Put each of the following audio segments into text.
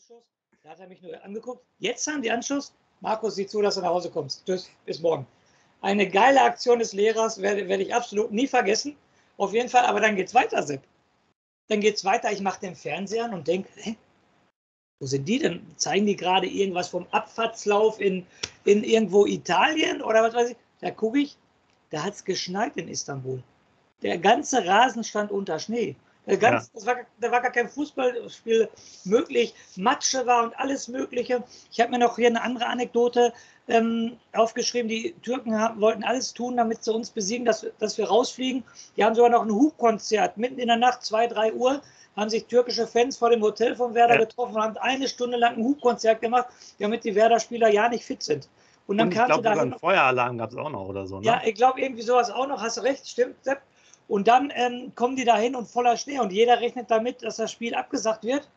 Anschluss. Da hat er mich nur angeguckt. Jetzt haben die Anschluss. Markus, sieh zu, dass du nach Hause kommst. Tschüss, bis morgen. Eine geile Aktion des Lehrers werde, werde ich absolut nie vergessen. Auf jeden Fall, aber dann geht's weiter, Sepp. Dann geht's weiter. Ich mache den Fernseher an und denke, hä, wo sind die denn? Zeigen die gerade irgendwas vom Abfahrtslauf in, in irgendwo Italien oder was weiß ich? Da gucke ich, da hat es geschneit in Istanbul. Der ganze Rasen stand unter Schnee. Ganz, ja. das war, da war gar kein Fußballspiel möglich. Matsche war und alles Mögliche. Ich habe mir noch hier eine andere Anekdote ähm, aufgeschrieben. Die Türken haben, wollten alles tun, damit sie uns besiegen, dass, dass wir rausfliegen. Die haben sogar noch ein Hubkonzert mitten in der Nacht, 2, 3 Uhr. Haben sich türkische Fans vor dem Hotel von Werder ja. getroffen und haben eine Stunde lang ein Hubkonzert gemacht, damit die Werder-Spieler ja nicht fit sind. Und dann und kam ich glaube, einen Feueralarm gab es auch noch oder so. Ne? Ja, ich glaube irgendwie sowas auch noch. Hast du recht, stimmt, Sepp. Und dann ähm, kommen die dahin und voller Schnee und jeder rechnet damit, dass das Spiel abgesagt wird.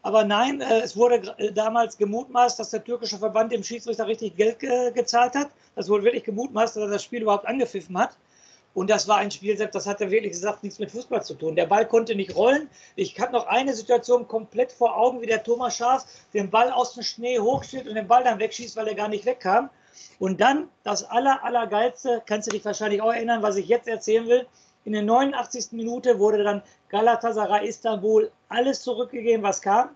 Aber nein, äh, es wurde äh, damals gemutmaßt, dass der türkische Verband dem Schiedsrichter richtig Geld ge gezahlt hat. Das wurde wirklich gemutmaßt, dass er das Spiel überhaupt angepfiffen hat. Und das war ein Spiel, das hat er wirklich gesagt, nichts mit Fußball zu tun. Der Ball konnte nicht rollen. Ich habe noch eine Situation komplett vor Augen, wie der Thomas Schaaf den Ball aus dem Schnee hochsteht und den Ball dann wegschießt, weil er gar nicht wegkam. Und dann das aller, allergeilste, kannst du dich wahrscheinlich auch erinnern, was ich jetzt erzählen will. In der 89. Minute wurde dann Galatasaray Istanbul alles zurückgegeben, was kam.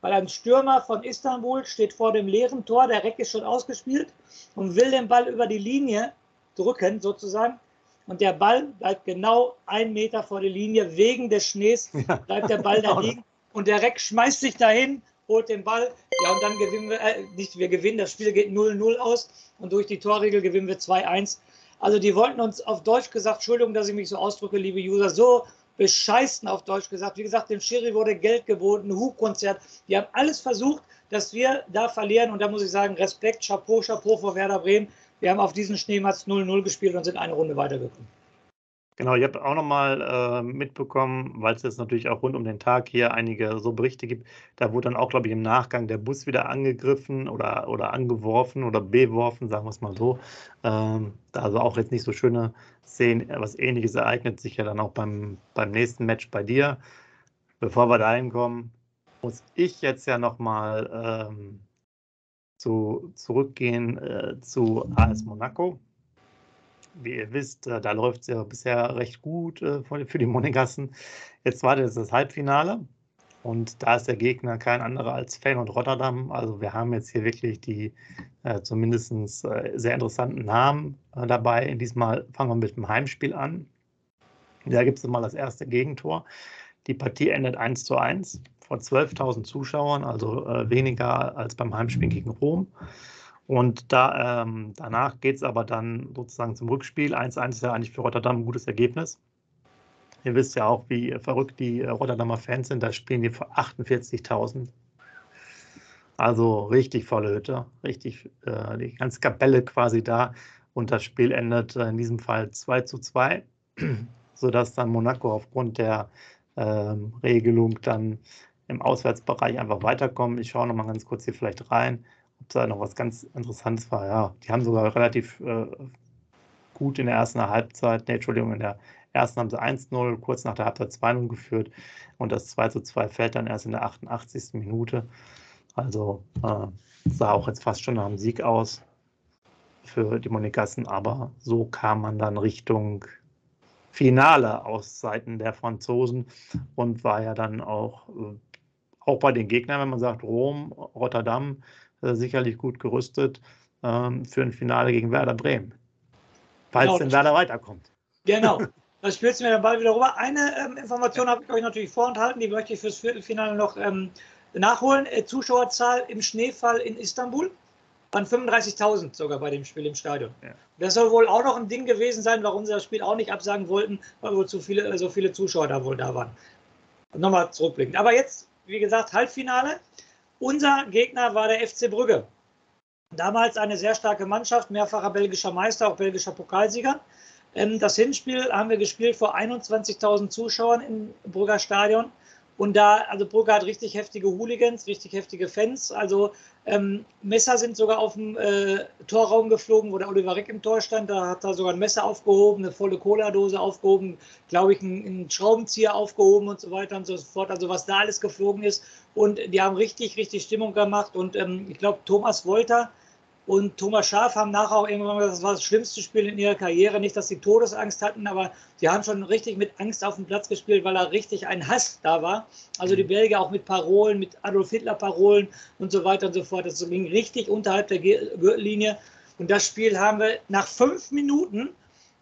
Weil ein Stürmer von Istanbul steht vor dem leeren Tor, der Reck ist schon ausgespielt und will den Ball über die Linie drücken, sozusagen. Und der Ball bleibt genau ein Meter vor der Linie. Wegen des Schnees bleibt der Ball da liegen. Und der Reck schmeißt sich dahin, holt den Ball. Ja, und dann gewinnen wir, äh, nicht wir gewinnen, das Spiel geht 0-0 aus. Und durch die Torregel gewinnen wir 2-1. Also die wollten uns auf Deutsch gesagt, Entschuldigung, dass ich mich so ausdrücke, liebe User, so bescheißen auf Deutsch gesagt. Wie gesagt, dem Schiri wurde Geld geboten, Hubkonzert. Die haben alles versucht, dass wir da verlieren. Und da muss ich sagen, Respekt, Chapeau, Chapeau vor Werder Bremen. Wir haben auf diesen Schneematz 0-0 gespielt und sind eine Runde weitergekommen. Genau, ich habe auch nochmal äh, mitbekommen, weil es jetzt natürlich auch rund um den Tag hier einige so Berichte gibt, da wurde dann auch, glaube ich, im Nachgang der Bus wieder angegriffen oder, oder angeworfen oder beworfen, sagen wir es mal so. Ähm, also auch jetzt nicht so schöne Szenen. Was ähnliches ereignet sich ja dann auch beim, beim nächsten Match bei dir. Bevor wir dahin kommen, muss ich jetzt ja nochmal ähm, zu, zurückgehen äh, zu AS Monaco wie ihr wisst, äh, da läuft es ja bisher recht gut äh, für die Monegassen. Jetzt wartet jetzt das Halbfinale und da ist der Gegner kein anderer als und Rotterdam. Also wir haben jetzt hier wirklich die äh, zumindest äh, sehr interessanten Namen dabei. Diesmal fangen wir mit dem Heimspiel an. Da gibt es mal das erste Gegentor. Die Partie endet 1 zu 1 vor 12.000 Zuschauern, also weniger als beim Heimspiel gegen Rom. Und da, ähm, danach geht es aber dann sozusagen zum Rückspiel. 1-1 ist ja eigentlich für Rotterdam ein gutes Ergebnis. Ihr wisst ja auch, wie verrückt die äh, Rotterdamer Fans sind. Da spielen die für 48.000. Also richtig volle Hütte, richtig äh, die ganze Kapelle quasi da. Und das Spiel endet in diesem Fall 2 zu 2, sodass dann Monaco aufgrund der ähm, Regelung dann im Auswärtsbereich einfach weiterkommt. Ich schaue nochmal ganz kurz hier vielleicht rein ob da noch was ganz Interessantes war. Ja, die haben sogar relativ äh, gut in der ersten Halbzeit, nee, Entschuldigung, in der ersten haben sie 1-0, kurz nach der Halbzeit 2-0 geführt und das 2-2 fällt dann erst in der 88. Minute. Also äh, sah auch jetzt fast schon nach einem Sieg aus für die Monegassen, aber so kam man dann Richtung Finale aus Seiten der Franzosen und war ja dann auch, äh, auch bei den Gegnern, wenn man sagt, Rom, Rotterdam, sicherlich gut gerüstet ähm, für ein Finale gegen Werder Bremen. Falls genau, denn Werder weiterkommt. Genau. Das spielst du mir dann bald wieder rüber. Eine ähm, Information habe ich euch natürlich vorenthalten, die möchte ich fürs Viertelfinale noch ähm, nachholen. Äh, Zuschauerzahl im Schneefall in Istanbul waren 35.000 sogar bei dem Spiel im Stadion. Ja. Das soll wohl auch noch ein Ding gewesen sein, warum sie das Spiel auch nicht absagen wollten, weil wohl zu viele, äh, so viele Zuschauer da wohl da waren. Nochmal zurückblicken. Aber jetzt, wie gesagt, Halbfinale. Unser Gegner war der FC Brügge. Damals eine sehr starke Mannschaft, mehrfacher belgischer Meister, auch belgischer Pokalsieger. Ähm, das Hinspiel haben wir gespielt vor 21.000 Zuschauern im Brügger Stadion. Und da, also Brügge hat richtig heftige Hooligans, richtig heftige Fans. Also ähm, Messer sind sogar auf dem äh, Torraum geflogen, wo der Oliver Reck im Tor stand. Da hat er sogar ein Messer aufgehoben, eine volle Cola-Dose aufgehoben, glaube ich, einen, einen, Schraubenzieher aufgehoben und so weiter und so fort. Also was da alles geflogen ist. Und die haben richtig, richtig Stimmung gemacht. Und ähm, ich glaube, Thomas Wolter, und Thomas Schaaf haben nachher auch irgendwann gesagt, das war das schlimmste Spiel in ihrer Karriere. Nicht, dass sie Todesangst hatten, aber sie haben schon richtig mit Angst auf dem Platz gespielt, weil da richtig ein Hass da war. Also die mhm. Belgier auch mit Parolen, mit Adolf Hitler-Parolen und so weiter und so fort. Das ging richtig unterhalb der Gürtellinie. Und das Spiel haben wir nach fünf Minuten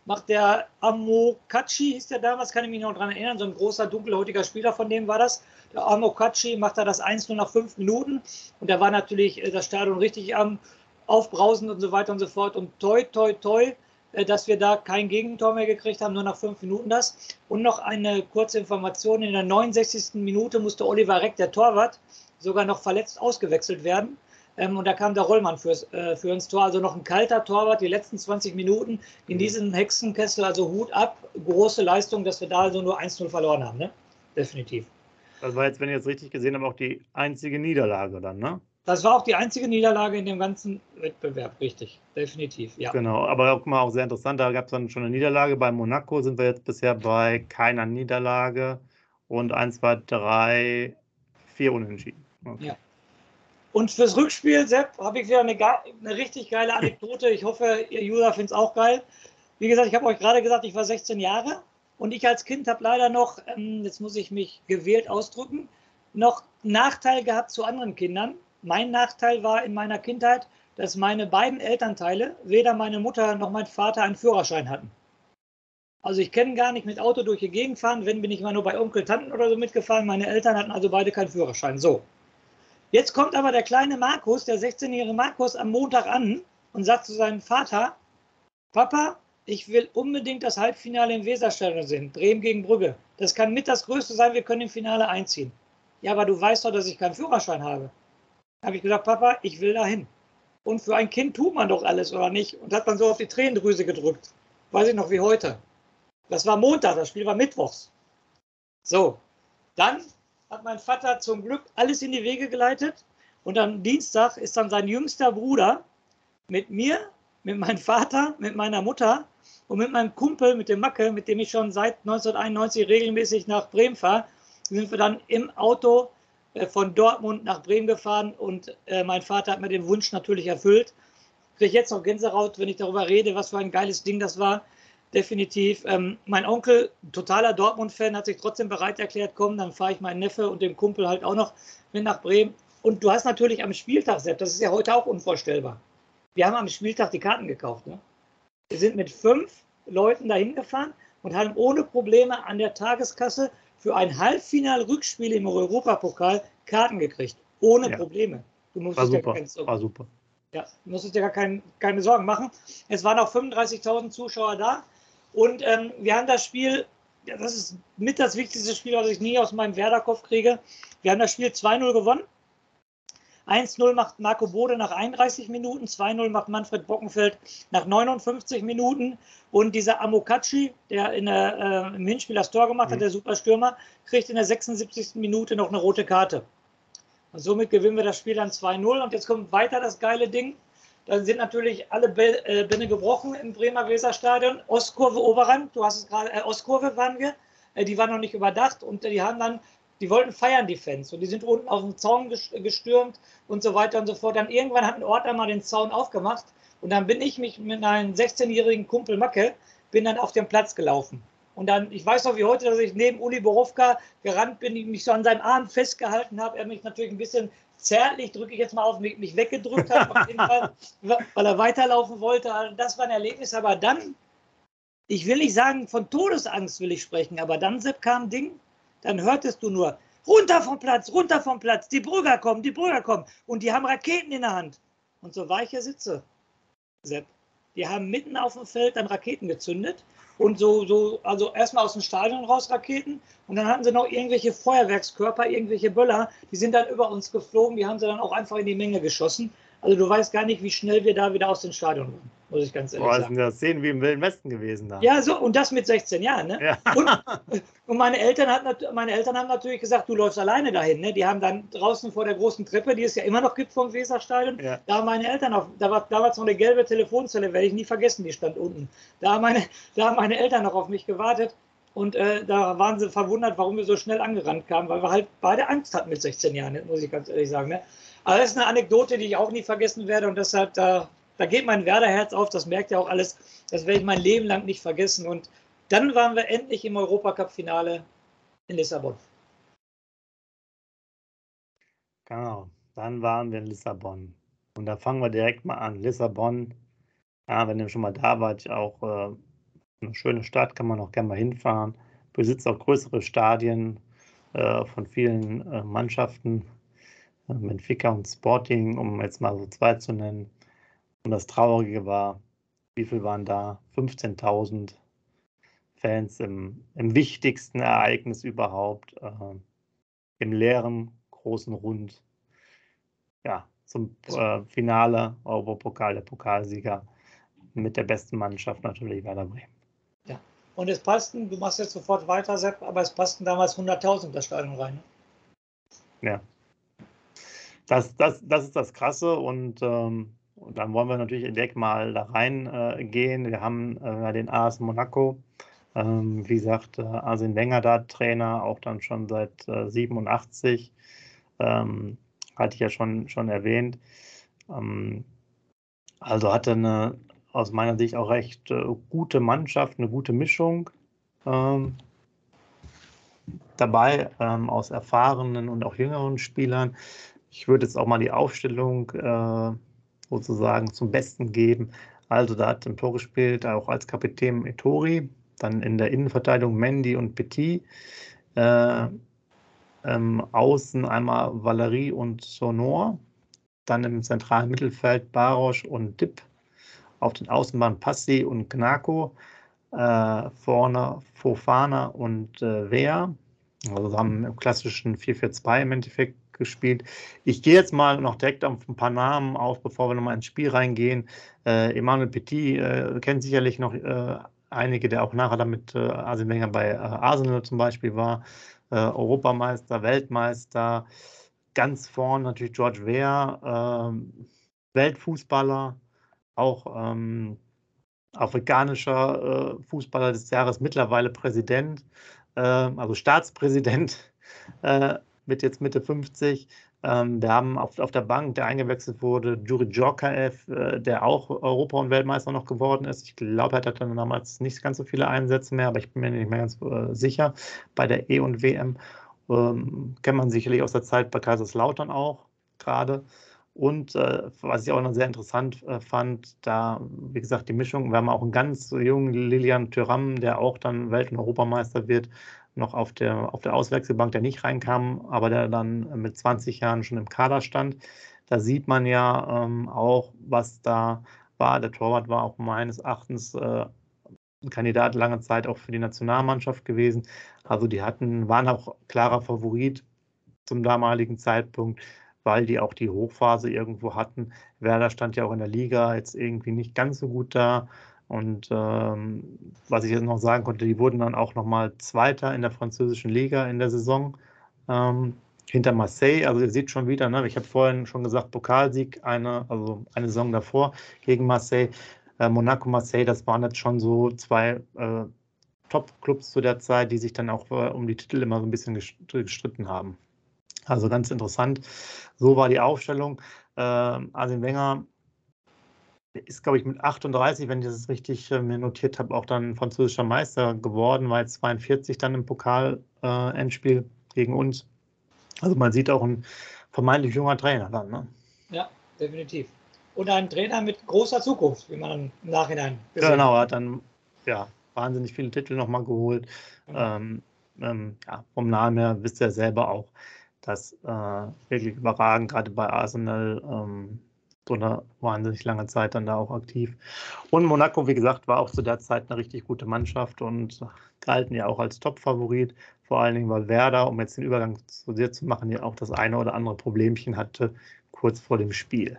macht der Amokachi, hieß der damals, kann ich mich noch daran erinnern, so ein großer dunkelhäutiger Spieler von dem war das. Der Amokachi macht da das 1-0 nach fünf Minuten. Und da war natürlich äh, das Stadion richtig am aufbrausend und so weiter und so fort. Und toi, toi, toi, äh, dass wir da kein Gegentor mehr gekriegt haben, nur nach fünf Minuten das. Und noch eine kurze Information: In der 69. Minute musste Oliver Reck, der Torwart, sogar noch verletzt ausgewechselt werden. Ähm, und da kam der Rollmann fürs, äh, für ins Tor. Also noch ein kalter Torwart, die letzten 20 Minuten in mhm. diesem Hexenkessel. Also Hut ab, große Leistung, dass wir da also nur 1-0 verloren haben. Ne? Definitiv. Das war jetzt, wenn ich jetzt richtig gesehen habe, auch die einzige Niederlage dann, ne? Das war auch die einzige Niederlage in dem ganzen Wettbewerb, richtig, definitiv, ja. Genau, aber auch mal auch sehr interessant, da gab es dann schon eine Niederlage. Bei Monaco sind wir jetzt bisher bei keiner Niederlage und 1, 2, 3, 4 Unentschieden. Okay. Ja. Und fürs Rückspiel, Sepp, habe ich wieder eine, eine, richtig geile Anekdote. Ich hoffe, ihr User findet es auch geil. Wie gesagt, ich habe euch gerade gesagt, ich war 16 Jahre und ich als Kind habe leider noch, ähm, jetzt muss ich mich gewählt ausdrücken, noch Nachteil gehabt zu anderen Kindern. Mein Nachteil war in meiner Kindheit, dass meine beiden Elternteile, weder meine Mutter noch mein Vater, einen Führerschein hatten. Also ich kenne gar nicht mit Auto durch die Gegend fahren. Wenn bin ich immer nur bei Onkel, Tanten oder so mitgefahren. Meine Eltern hatten also beide keinen Führerschein. So. Jetzt kommt aber der kleine Markus, der 16-jährige Markus, am Montag an und sagt zu seinem Vater: Papa, ich will unbedingt das Halbfinale im Weserstadion sehen. Bremen gegen Brügge. Das kann mit das Größte sein. Wir können im Finale einziehen. Ja, aber du weißt doch, dass ich keinen Führerschein habe habe ich gesagt, Papa, ich will dahin. Und für ein Kind tut man doch alles, oder nicht? Und hat man so auf die Tränendrüse gedrückt. Weiß ich noch wie heute. Das war Montag, das Spiel war Mittwochs. So, dann hat mein Vater zum Glück alles in die Wege geleitet. Und am Dienstag ist dann sein jüngster Bruder mit mir, mit meinem Vater, mit meiner Mutter und mit meinem Kumpel, mit dem Macke, mit dem ich schon seit 1991 regelmäßig nach Bremen fahre, sind wir dann im Auto von Dortmund nach Bremen gefahren und äh, mein Vater hat mir den Wunsch natürlich erfüllt. Kriege jetzt noch Gänsehaut, wenn ich darüber rede, was für ein geiles Ding das war. Definitiv. Ähm, mein Onkel, totaler Dortmund-Fan, hat sich trotzdem bereit erklärt, komm, dann fahre ich meinen Neffe und den Kumpel halt auch noch mit nach Bremen. Und du hast natürlich am Spieltag, Sepp, das ist ja heute auch unvorstellbar. Wir haben am Spieltag die Karten gekauft. Ne? Wir sind mit fünf Leuten dahin gefahren und haben ohne Probleme an der Tageskasse für ein Halbfinal-Rückspiel im Europapokal Karten gekriegt. Ohne ja. Probleme. Du musst war, super. Ja war super. Ja, du musstest dir gar kein, keine Sorgen machen. Es waren auch 35.000 Zuschauer da. Und ähm, wir haben das Spiel, ja, das ist mit das wichtigste Spiel, was ich nie aus meinem Werder-Kopf kriege. Wir haben das Spiel 2-0 gewonnen. 1-0 macht Marco Bode nach 31 Minuten, 2-0 macht Manfred Bockenfeld nach 59 Minuten und dieser Amokachi, der in der, äh, im Hinspiel das Tor gemacht hat, mhm. der Superstürmer, kriegt in der 76. Minute noch eine rote Karte. Und somit gewinnen wir das Spiel dann 2-0 und jetzt kommt weiter das geile Ding. Dann sind natürlich alle äh, Bände gebrochen im Bremer Weserstadion. Ostkurve Oberrand, du hast es gerade, äh, Ostkurve waren wir, äh, die waren noch nicht überdacht und die haben dann die wollten feiern, die Fans. Und die sind unten auf den Zaun gestürmt und so weiter und so fort. Dann irgendwann hat ein Ort einmal den Zaun aufgemacht. Und dann bin ich mich mit einem 16-jährigen Kumpel Macke, bin dann auf den Platz gelaufen. Und dann, ich weiß noch wie heute, dass ich neben Uli Borowka gerannt bin, ich mich so an seinem Arm festgehalten habe. Er mich natürlich ein bisschen zärtlich, drücke ich jetzt mal auf, mich, mich weggedrückt hat, auf jeden Fall, weil er weiterlaufen wollte. Also das war ein Erlebnis. Aber dann, ich will nicht sagen, von Todesangst will ich sprechen, aber dann, kam ein Ding, dann hörtest du nur, runter vom Platz, runter vom Platz, die Brüger kommen, die Brüger kommen. Und die haben Raketen in der Hand. Und so weiche Sitze, Sepp. Die haben mitten auf dem Feld dann Raketen gezündet und so, so, also erstmal aus dem Stadion raus Raketen und dann hatten sie noch irgendwelche Feuerwerkskörper, irgendwelche Böller, die sind dann über uns geflogen, die haben sie dann auch einfach in die Menge geschossen. Also du weißt gar nicht, wie schnell wir da wieder aus dem Stadion waren. Muss ich ganz ehrlich Boah, sagen. sind das Szenen wie im Wilden Westen gewesen da. Ja, so, und das mit 16 Jahren. Ne? Ja. Und, und meine, Eltern hat, meine Eltern haben natürlich gesagt, du läufst alleine dahin. Ne? Die haben dann draußen vor der großen Treppe, die es ja immer noch gibt vom Weserstadion, Ja. da haben meine Eltern auf, da war damals noch eine gelbe Telefonzelle, werde ich nie vergessen, die stand unten. Da haben meine, da haben meine Eltern noch auf mich gewartet und äh, da waren sie verwundert, warum wir so schnell angerannt kamen, weil wir halt beide Angst hatten mit 16 Jahren, ne? muss ich ganz ehrlich sagen. Ne? Aber das ist eine Anekdote, die ich auch nie vergessen werde und deshalb, da, da geht mein Werderherz auf, das merkt ja auch alles, das werde ich mein Leben lang nicht vergessen und dann waren wir endlich im Europacup-Finale in Lissabon. Genau. Dann waren wir in Lissabon. Und da fangen wir direkt mal an. Lissabon, ja, wenn ihr schon mal da wart, auch äh, eine schöne Stadt, kann man auch gerne mal hinfahren. Besitzt auch größere Stadien äh, von vielen äh, Mannschaften. Äh, Benfica und Sporting, um jetzt mal so zwei zu nennen. Und das Traurige war, wie viel waren da? 15.000 Fans im, im wichtigsten Ereignis überhaupt. Äh, im leeren großen Rund. Ja, zum äh, Finale Europapokal, der Pokalsieger mit der besten Mannschaft natürlich Werder Bremen. Und es passten, du machst jetzt sofort weiter, Sepp, aber es passten damals 100.000 in das Stadion rein. Ne? Ja. Das, das, das ist das Krasse und, ähm, und dann wollen wir natürlich direkt mal da reingehen. Äh, wir haben äh, den AS Monaco. Ähm, wie gesagt, äh, Arsene Wenger da Trainer, auch dann schon seit äh, 87. Ähm, hatte ich ja schon, schon erwähnt. Ähm, also hatte eine aus meiner Sicht auch recht äh, gute Mannschaft, eine gute Mischung ähm, dabei ähm, aus erfahrenen und auch jüngeren Spielern. Ich würde jetzt auch mal die Aufstellung äh, sozusagen zum Besten geben. Also da hat im Tor gespielt, auch als Kapitän Etori, dann in der Innenverteidigung Mendy und Petit. Äh, ähm, außen einmal Valerie und Sonor, dann im zentralen Mittelfeld Barosch und Dipp, auf den Außenbahnen Passi und Gnako, äh, vorne Fofana und äh, Wea. Also haben im klassischen 4-4-2 im Endeffekt gespielt. Ich gehe jetzt mal noch direkt auf ein paar Namen auf, bevor wir nochmal ins Spiel reingehen. Äh, Emmanuel Petit äh, kennt sicherlich noch äh, einige, der auch nachher damit äh, Arsene Wenger bei äh, Arsenal zum Beispiel war. Äh, Europameister, Weltmeister. Ganz vorne natürlich George Weah, ähm, Weltfußballer, auch ähm, afrikanischer äh, Fußballer des Jahres, mittlerweile Präsident, äh, also Staatspräsident mit jetzt Mitte 50. Ähm, wir haben auf, auf der Bank, der eingewechselt wurde, Juri Djorkaev, äh, der auch Europa- und Weltmeister noch geworden ist. Ich glaube, er hatte dann damals nicht ganz so viele Einsätze mehr, aber ich bin mir nicht mehr ganz äh, sicher. Bei der E- und WM ähm, kennt man sicherlich aus der Zeit bei Kaiserslautern auch gerade. Und äh, was ich auch noch sehr interessant äh, fand, da, wie gesagt, die Mischung, wir haben auch einen ganz jungen Lilian Thuram, der auch dann Welt- und Europameister wird, noch auf der, auf der Auswechselbank, der nicht reinkam, aber der dann mit 20 Jahren schon im Kader stand. Da sieht man ja ähm, auch, was da war. Der Torwart war auch meines Erachtens äh, ein Kandidat lange Zeit auch für die Nationalmannschaft gewesen. Also die hatten, waren auch klarer Favorit zum damaligen Zeitpunkt, weil die auch die Hochphase irgendwo hatten. Werder stand ja auch in der Liga jetzt irgendwie nicht ganz so gut da. Und ähm, was ich jetzt noch sagen konnte, die wurden dann auch nochmal Zweiter in der französischen Liga in der Saison ähm, hinter Marseille. Also ihr seht schon wieder, ne? ich habe vorhin schon gesagt, Pokalsieg, eine, also eine Saison davor gegen Marseille. Äh, Monaco, Marseille, das waren jetzt schon so zwei äh, Top-Clubs zu der Zeit, die sich dann auch äh, um die Titel immer so ein bisschen gestritten haben. Also ganz interessant. So war die Aufstellung. Äh, Arsene Wenger ist, glaube ich, mit 38, wenn ich das richtig äh, mir notiert habe, auch dann französischer Meister geworden, war jetzt 42 dann im Pokal-Endspiel äh, gegen uns. Also man sieht auch ein vermeintlich junger Trainer dann. Ne? Ja, definitiv. Und ein Trainer mit großer Zukunft, wie man im Nachhinein gesehen. Genau, er hat dann ja, wahnsinnig viele Titel nochmal geholt. Genau. Ähm, ähm, ja, vom Namen her wisst ihr selber auch, dass äh, wirklich überragend, gerade bei Arsenal, ähm, so eine wahnsinnig lange Zeit dann da auch aktiv. Und Monaco, wie gesagt, war auch zu der Zeit eine richtig gute Mannschaft und galten ja auch als Top-Favorit. Vor allen Dingen, weil Werder, um jetzt den Übergang zu dir zu machen, ja auch das eine oder andere Problemchen hatte kurz vor dem Spiel.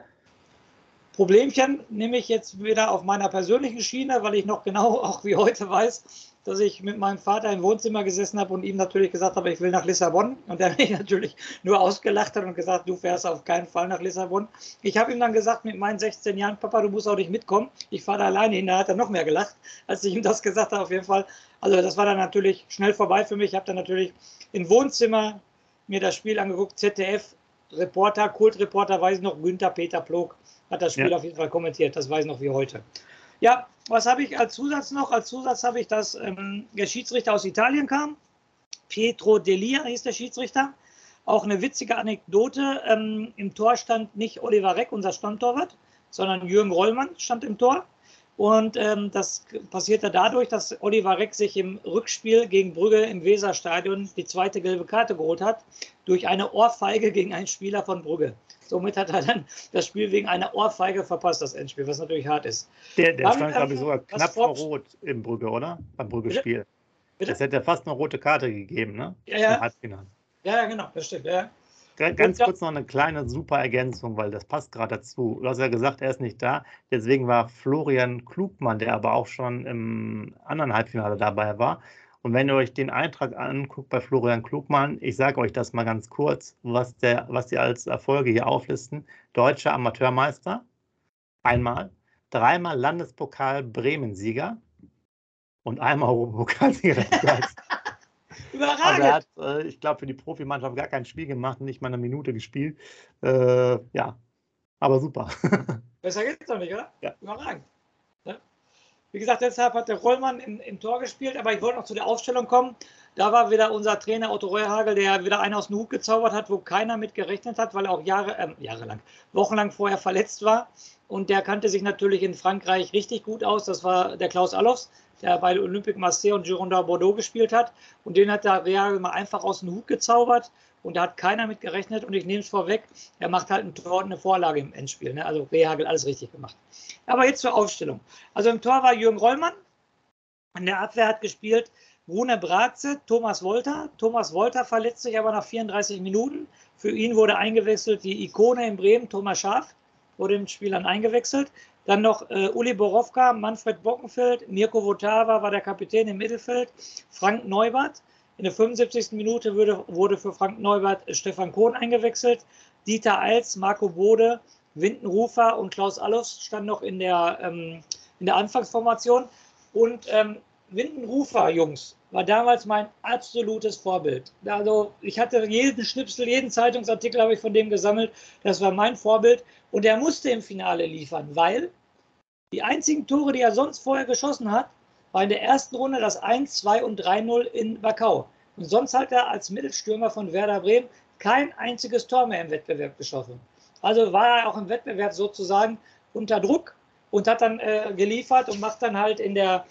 Problemchen nehme ich jetzt wieder auf meiner persönlichen Schiene, weil ich noch genau auch wie heute weiß, dass ich mit meinem Vater im Wohnzimmer gesessen habe und ihm natürlich gesagt habe, ich will nach Lissabon. Und er mich natürlich nur ausgelacht hat und gesagt, du fährst auf keinen Fall nach Lissabon. Ich habe ihm dann gesagt, mit meinen 16 Jahren, Papa, du musst auch nicht mitkommen. Ich fahre da alleine hin. Da hat er noch mehr gelacht, als ich ihm das gesagt habe, auf jeden Fall. Also das war dann natürlich schnell vorbei für mich. Ich habe dann natürlich im Wohnzimmer mir das Spiel angeguckt, ZDF, Reporter, Kultreporter, weiß ich noch, Günther Peter Plog hat das Spiel ja. auf jeden Fall kommentiert, das weiß ich noch wie heute. Ja, was habe ich als Zusatz noch? Als Zusatz habe ich, dass ähm, der Schiedsrichter aus Italien kam. Pietro Delia hieß der Schiedsrichter. Auch eine witzige Anekdote. Ähm, Im Tor stand nicht Oliver Reck, unser Stammtorwart, sondern Jürgen Rollmann stand im Tor. Und ähm, das passierte dadurch, dass Oliver Reck sich im Rückspiel gegen Brügge im Weserstadion die zweite gelbe Karte geholt hat, durch eine Ohrfeige gegen einen Spieler von Brügge. Somit hat er dann das Spiel wegen einer Ohrfeige verpasst, das Endspiel, was natürlich hart ist. Der, der dann, stand, glaube ich, sogar knapp vor Rot im Brügge, oder? Beim Brügge-Spiel. Das hätte fast eine rote Karte gegeben, ne? Ja, ja. Ja, ja, genau, das stimmt. Ja. Ganz kurz noch eine kleine super Ergänzung, weil das passt gerade dazu. Du hast ja gesagt, er ist nicht da. Deswegen war Florian Klugmann, der aber auch schon im anderen Halbfinale dabei war. Und wenn ihr euch den Eintrag anguckt bei Florian Klugmann, ich sage euch das mal ganz kurz, was, der, was die als Erfolge hier auflisten. Deutscher Amateurmeister, einmal, dreimal Landespokal Bremen-Sieger und einmal Europapokalsieger. Überragend. Also er hat, äh, ich glaube, für die Profimannschaft gar kein Spiel gemacht, nicht mal eine Minute gespielt. Äh, ja, aber super. Besser geht's doch nicht, oder? Ja. Überragend. Wie gesagt, deshalb hat der Rollmann im, im, Tor gespielt, aber ich wollte noch zu der Aufstellung kommen. Da war wieder unser Trainer Otto Reuhagel, der wieder einen aus dem Hut gezaubert hat, wo keiner mit gerechnet hat, weil er auch Jahre, äh, jahrelang, wochenlang vorher verletzt war. Und der kannte sich natürlich in Frankreich richtig gut aus. Das war der Klaus Allofs, der bei Olympique Marseille und Girondin Bordeaux gespielt hat. Und den hat der Real mal einfach aus dem Hut gezaubert. Und da hat keiner mit gerechnet. Und ich nehme es vorweg, er macht halt ein Tor und eine Vorlage im Endspiel. Ne? Also Rehagel alles richtig gemacht. Aber jetzt zur Aufstellung. Also im Tor war Jürgen Rollmann. In der Abwehr hat gespielt Rune Bratze, Thomas Wolter. Thomas Wolter verletzt sich aber nach 34 Minuten. Für ihn wurde eingewechselt die Ikone in Bremen, Thomas Schaaf, wurde im Spiel dann eingewechselt. Dann noch äh, Uli Borowka, Manfred Bockenfeld, Mirko Votava war der Kapitän im Mittelfeld, Frank Neubert. In der 75. Minute wurde, wurde für Frank Neubert Stefan Kohn eingewechselt. Dieter Eils, Marco Bode, Winden Rufer und Klaus Allofs standen noch in der, ähm, in der Anfangsformation. Und ähm, Winden Rufer, Jungs, war damals mein absolutes Vorbild. Also ich hatte jeden Schnipsel, jeden Zeitungsartikel habe ich von dem gesammelt. Das war mein Vorbild. Und er musste im Finale liefern, weil die einzigen Tore, die er sonst vorher geschossen hat, war in der ersten Runde das 1, 2 und 3-0 in Wachau. Und sonst hat er als Mittelstürmer von Werder Bremen kein einziges Tor mehr im Wettbewerb geschossen. Also war er auch im Wettbewerb sozusagen unter Druck und hat dann äh, geliefert und macht dann halt in der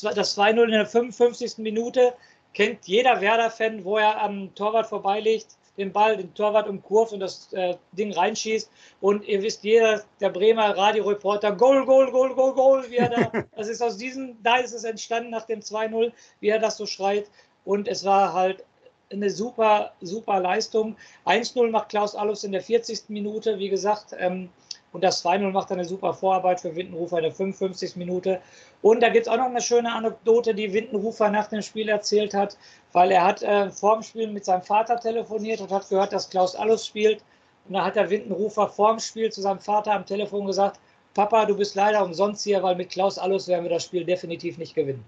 das 2-0 in der 55. Minute kennt jeder Werder-Fan, wo er am Torwart vorbeilegt, den Ball, den Torwart umkurvt und das äh, Ding reinschießt. Und ihr wisst, jeder, der Bremer Radioreporter, Goal, Goal, Goal, Goal, Goal, wie er da, das ist aus diesem, da ist es entstanden nach dem 2-0, wie er das so schreit. Und es war halt eine super, super Leistung. 1-0 macht Klaus Allofs in der 40. Minute, wie gesagt. Ähm, und das 2-0 macht eine super Vorarbeit für Windenrufer in der 55. Minute. Und da gibt es auch noch eine schöne Anekdote, die Windenrufer nach dem Spiel erzählt hat, weil er hat äh, vor dem Spiel mit seinem Vater telefoniert und hat gehört, dass Klaus Allus spielt. Und da hat der Windenrufer vor dem Spiel zu seinem Vater am Telefon gesagt, Papa, du bist leider umsonst hier, weil mit Klaus Allus werden wir das Spiel definitiv nicht gewinnen.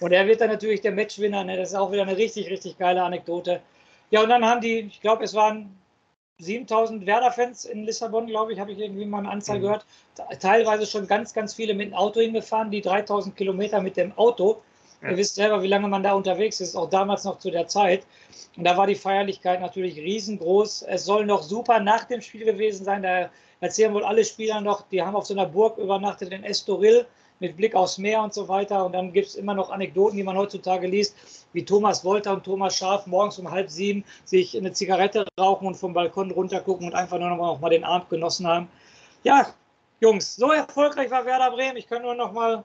Und er wird dann natürlich der Matchwinner. Ne? Das ist auch wieder eine richtig, richtig geile Anekdote. Ja, und dann haben die, ich glaube, es waren 7000 Werder-Fans in Lissabon, glaube ich, habe ich irgendwie mal eine Anzahl mhm. gehört. Teilweise schon ganz, ganz viele mit dem Auto hingefahren, die 3000 Kilometer mit dem Auto. Ja. Ihr wisst selber, wie lange man da unterwegs ist, auch damals noch zu der Zeit. Und da war die Feierlichkeit natürlich riesengroß. Es soll noch super nach dem Spiel gewesen sein. Da erzählen wohl alle Spieler noch, die haben auf so einer Burg übernachtet in Estoril mit Blick aufs Meer und so weiter. Und dann gibt es immer noch Anekdoten, die man heutzutage liest, wie Thomas Wolter und Thomas Scharf morgens um halb sieben sich eine Zigarette rauchen und vom Balkon runtergucken und einfach nur noch mal den Abend genossen haben. Ja, Jungs, so erfolgreich war Werder Bremen. Ich kann nur noch mal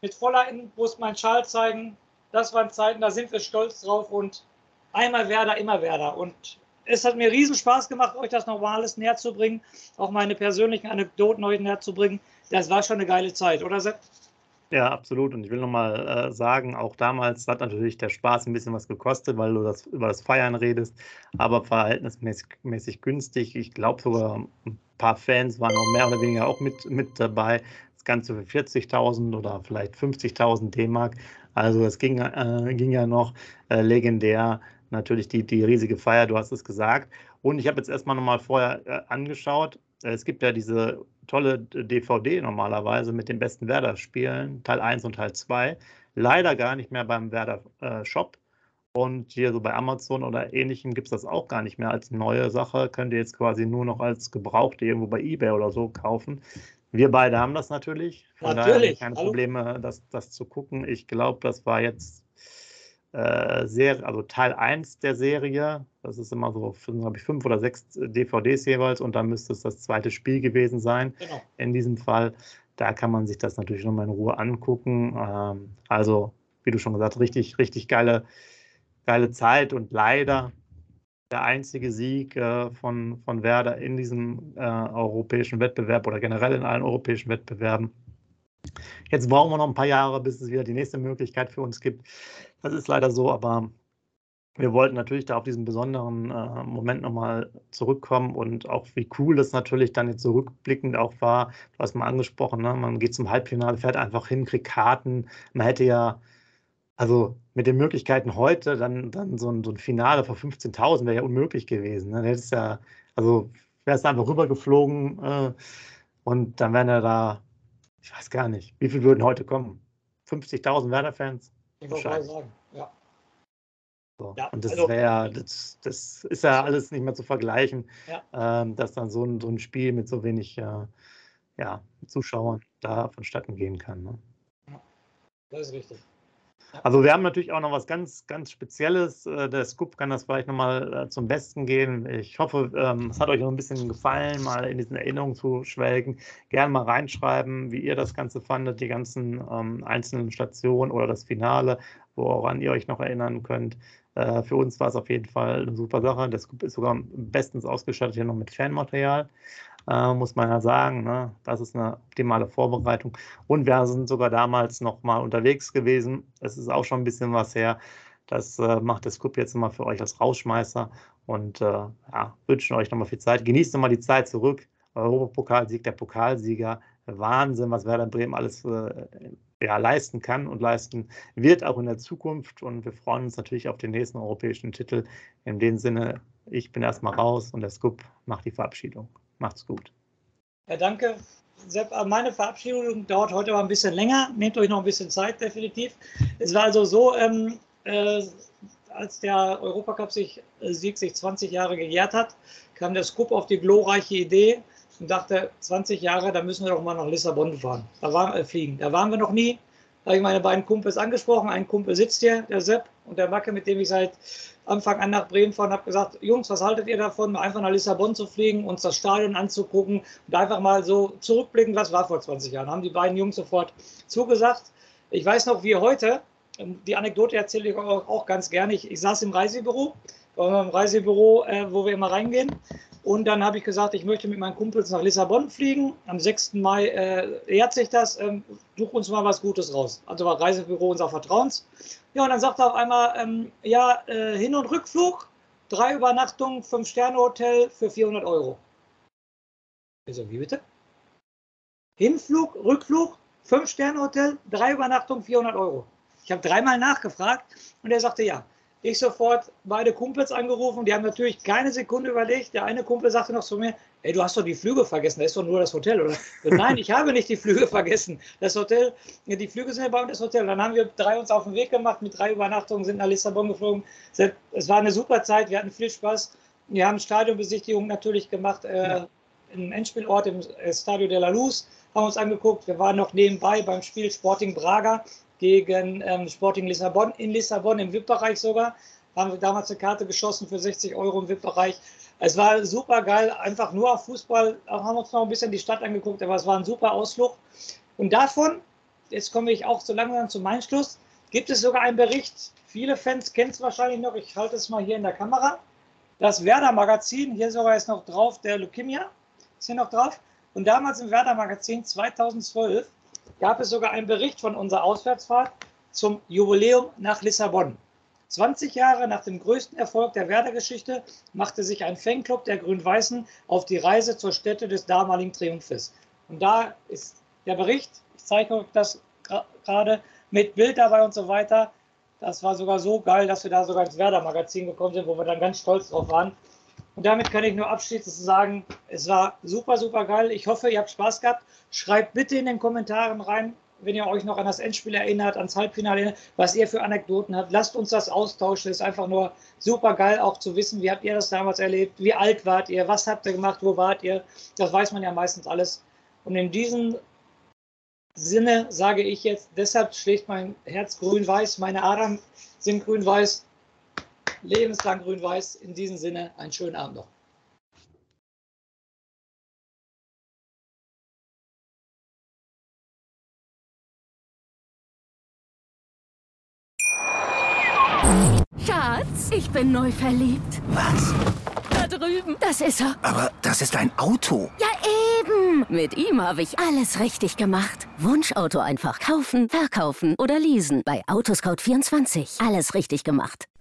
mit voller Inbrust meinen Schal zeigen. Das waren Zeiten, da sind wir stolz drauf und einmal Werder, immer Werder. Und es hat mir riesen Spaß gemacht, euch das noch alles näher zu bringen, auch meine persönlichen Anekdoten euch näher zu bringen. Das war schon eine geile Zeit, oder Sepp? Ja, absolut. Und ich will nochmal äh, sagen, auch damals hat natürlich der Spaß ein bisschen was gekostet, weil du das, über das Feiern redest, aber verhältnismäßig günstig. Ich glaube sogar ein paar Fans waren noch mehr oder weniger auch mit, mit dabei. Das Ganze für 40.000 oder vielleicht 50.000 D-Mark. Also es ging, äh, ging ja noch äh, legendär. Natürlich die, die riesige Feier, du hast es gesagt. Und ich habe jetzt erstmal nochmal vorher äh, angeschaut. Es gibt ja diese tolle DVD normalerweise mit den besten Werder-Spielen, Teil 1 und Teil 2. Leider gar nicht mehr beim Werder-Shop. Und hier so bei Amazon oder ähnlichem gibt es das auch gar nicht mehr als neue Sache. Könnt ihr jetzt quasi nur noch als Gebrauchte irgendwo bei Ebay oder so kaufen. Wir beide haben das natürlich. Von natürlich. keine Hallo. Probleme, das, das zu gucken. Ich glaube, das war jetzt äh, Serie, also Teil 1 der Serie. Das ist immer so, glaube ich, fünf oder sechs DVDs jeweils und dann müsste es das zweite Spiel gewesen sein. Genau. In diesem Fall. Da kann man sich das natürlich nochmal in Ruhe angucken. Ähm, also, wie du schon gesagt hast, richtig, richtig geile, geile Zeit und leider der einzige Sieg äh, von, von Werder in diesem äh, europäischen Wettbewerb oder generell in allen europäischen Wettbewerben. Jetzt brauchen wir noch ein paar Jahre, bis es wieder die nächste Möglichkeit für uns gibt. Das ist leider so, aber wir wollten natürlich da auf diesen besonderen äh, Moment nochmal zurückkommen und auch wie cool das natürlich dann jetzt zurückblickend auch war. Du hast mal angesprochen, ne? man geht zum Halbfinale, fährt einfach hin, kriegt Karten. Man hätte ja, also mit den Möglichkeiten heute, dann, dann so, ein, so ein Finale vor 15.000 wäre ja unmöglich gewesen. Ne? Hättest ja, also wärst einfach rübergeflogen äh, und dann wären ja da, ich weiß gar nicht, wie viel würden heute kommen? 50.000 Werder-Fans? Ich wollte mal sagen, ja. So. Ja, und das also, wäre, das, das, ist ja alles nicht mehr zu vergleichen, ja. ähm, dass dann so ein, so ein Spiel mit so wenig äh, ja, Zuschauern da vonstatten gehen kann. Ne? Ja, das ist richtig. Also wir haben natürlich auch noch was ganz, ganz Spezielles. Äh, der Scoop kann das vielleicht nochmal äh, zum Besten gehen. Ich hoffe, ähm, es hat euch noch ein bisschen gefallen, mal in diesen Erinnerungen zu schwelgen. Gerne mal reinschreiben, wie ihr das Ganze fandet, die ganzen ähm, einzelnen Stationen oder das Finale, woran ihr euch noch erinnern könnt. Äh, für uns war es auf jeden Fall eine super Sache. Der Scoop ist sogar bestens ausgestattet hier noch mit Fanmaterial äh, muss man ja sagen. Ne? Das ist eine optimale Vorbereitung. Und wir sind sogar damals noch mal unterwegs gewesen. Es ist auch schon ein bisschen was her. Das äh, macht das Scoop jetzt immer für euch als Rausschmeißer und äh, ja, wünschen euch nochmal viel Zeit. Genießt nochmal die Zeit zurück. Europapokalsieg, der Pokalsieger. Wahnsinn, was Werder Bremen alles äh, ja, leisten kann und leisten wird, auch in der Zukunft. Und wir freuen uns natürlich auf den nächsten europäischen Titel. In dem Sinne, ich bin erstmal raus und der Scoop macht die Verabschiedung. Macht's gut. Ja, danke. Sepp, meine Verabschiedung dauert heute aber ein bisschen länger. Nehmt euch noch ein bisschen Zeit, definitiv. Es war also so, ähm, äh, als der Europacup-Sieg äh, sich 20 Jahre gejährt hat, kam der Scoop auf die glorreiche Idee und dachte, 20 Jahre, da müssen wir doch mal nach Lissabon fahren. Da waren, äh, fliegen. Da waren wir noch nie. Da habe ich meine beiden Kumpels angesprochen. Ein Kumpel sitzt hier, der Sepp, und der Macke, mit dem ich seit Anfang an nach Bremen fahre und habe gesagt, Jungs, was haltet ihr davon, einfach nach Lissabon zu fliegen, uns das Stadion anzugucken und einfach mal so zurückblicken, was war vor 20 Jahren. Haben die beiden Jungs sofort zugesagt. Ich weiß noch, wie heute, ähm, die Anekdote erzähle ich auch, ganz gerne. Ich, ich saß im Reisebüro, im Reisebüro, äh, wo wir immer reingehen. Und dann habe ich gesagt, ich möchte mit meinen Kumpels nach Lissabon fliegen. Am 6. Mai äh, ehrt sich das. Ähm, such uns mal was Gutes raus. Also war Reisebüro unser Vertrauens. Ja, und dann sagt er auf einmal, ähm, ja, äh, Hin- und Rückflug, drei Übernachtungen, Fünf-Sterne-Hotel für 400 Euro. Ich so, wie bitte? Hinflug, Rückflug, Fünf-Sterne-Hotel, drei Übernachtungen, 400 Euro. Ich habe dreimal nachgefragt und er sagte ja. Ich sofort beide Kumpels angerufen, die haben natürlich keine Sekunde überlegt. Der eine Kumpel sagte noch zu mir, ey, du hast doch die Flüge vergessen, da ist doch nur das Hotel, oder? Nein, ich habe nicht die Flüge vergessen. Das Hotel, die Flüge sind ja bei uns das Hotel. Dann haben wir drei uns auf den Weg gemacht mit drei Übernachtungen, sind nach Lissabon geflogen. Es war eine super Zeit, wir hatten viel Spaß. Wir haben Stadionbesichtigung natürlich gemacht, äh, im Endspielort im Stadio de la Luz, haben uns angeguckt. Wir waren noch nebenbei beim Spiel Sporting Braga gegen ähm, Sporting Lissabon, in Lissabon im VIP-Bereich sogar. Haben wir damals eine Karte geschossen für 60 Euro im VIP-Bereich. Es war super geil, einfach nur auf Fußball. Auch haben uns noch ein bisschen die Stadt angeguckt, aber es war ein super Ausflug. Und davon, jetzt komme ich auch so langsam zu meinem Schluss, gibt es sogar einen Bericht. Viele Fans kennen es wahrscheinlich noch. Ich halte es mal hier in der Kamera. das Werder-Magazin, hier sogar ist noch drauf, der Leukemia ist hier noch drauf. Und damals im Werder-Magazin 2012 gab es sogar einen Bericht von unserer Auswärtsfahrt zum Jubiläum nach Lissabon. 20 Jahre nach dem größten Erfolg der Werder-Geschichte machte sich ein Fanclub der Grün-Weißen auf die Reise zur Stätte des damaligen Triumphes. Und da ist der Bericht, ich zeige euch das gerade mit Bild dabei und so weiter. Das war sogar so geil, dass wir da sogar ins Werder-Magazin gekommen sind, wo wir dann ganz stolz drauf waren. Und damit kann ich nur abschließend sagen, es war super, super geil. Ich hoffe, ihr habt Spaß gehabt. Schreibt bitte in den Kommentaren rein, wenn ihr euch noch an das Endspiel erinnert, ans Halbfinale erinnert, was ihr für Anekdoten habt. Lasst uns das austauschen. Es ist einfach nur super geil, auch zu wissen, wie habt ihr das damals erlebt, wie alt wart ihr, was habt ihr gemacht, wo wart ihr. Das weiß man ja meistens alles. Und in diesem Sinne sage ich jetzt, deshalb schlägt mein Herz grün-weiß, meine Adern sind grün-weiß, lebenslang grün-weiß. In diesem Sinne, einen schönen Abend noch. Schatz, ich bin neu verliebt. Was? Da drüben. Das ist er. Aber das ist ein Auto. Ja, eben. Mit ihm habe ich alles richtig gemacht. Wunschauto einfach kaufen, verkaufen oder leasen. Bei Autoscout24. Alles richtig gemacht.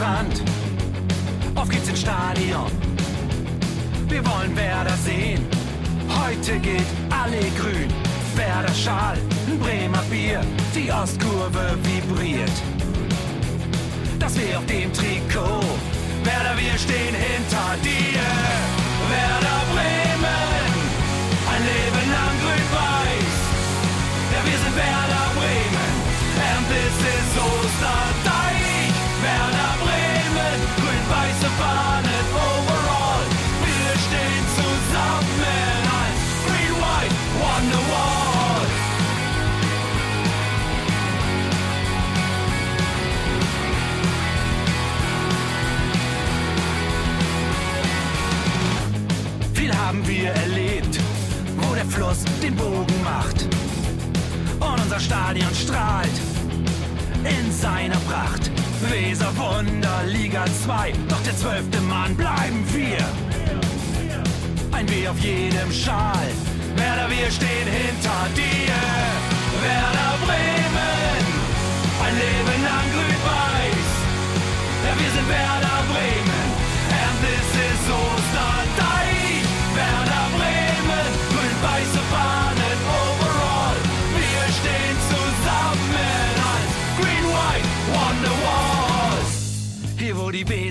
Weserstrand. Auf geht's ins Stadion. Wir wollen Werder sehen. Heute geht alle grün. Werder Schal, ein Bremer Bier. Die Ostkurve vibriert. Das wir auf dem Trikot. Werder, wir stehen hinter dir. Fluss den Bogen macht. Und unser Stadion strahlt in seiner Pracht. Weser Wunder, Liga 2, doch der zwölfte Mann bleiben wir. Ein W auf jedem Schal, Werder, wir stehen hinter dir. Werder Bremen, ein Leben lang grün-weiß. Ja, wir sind Werder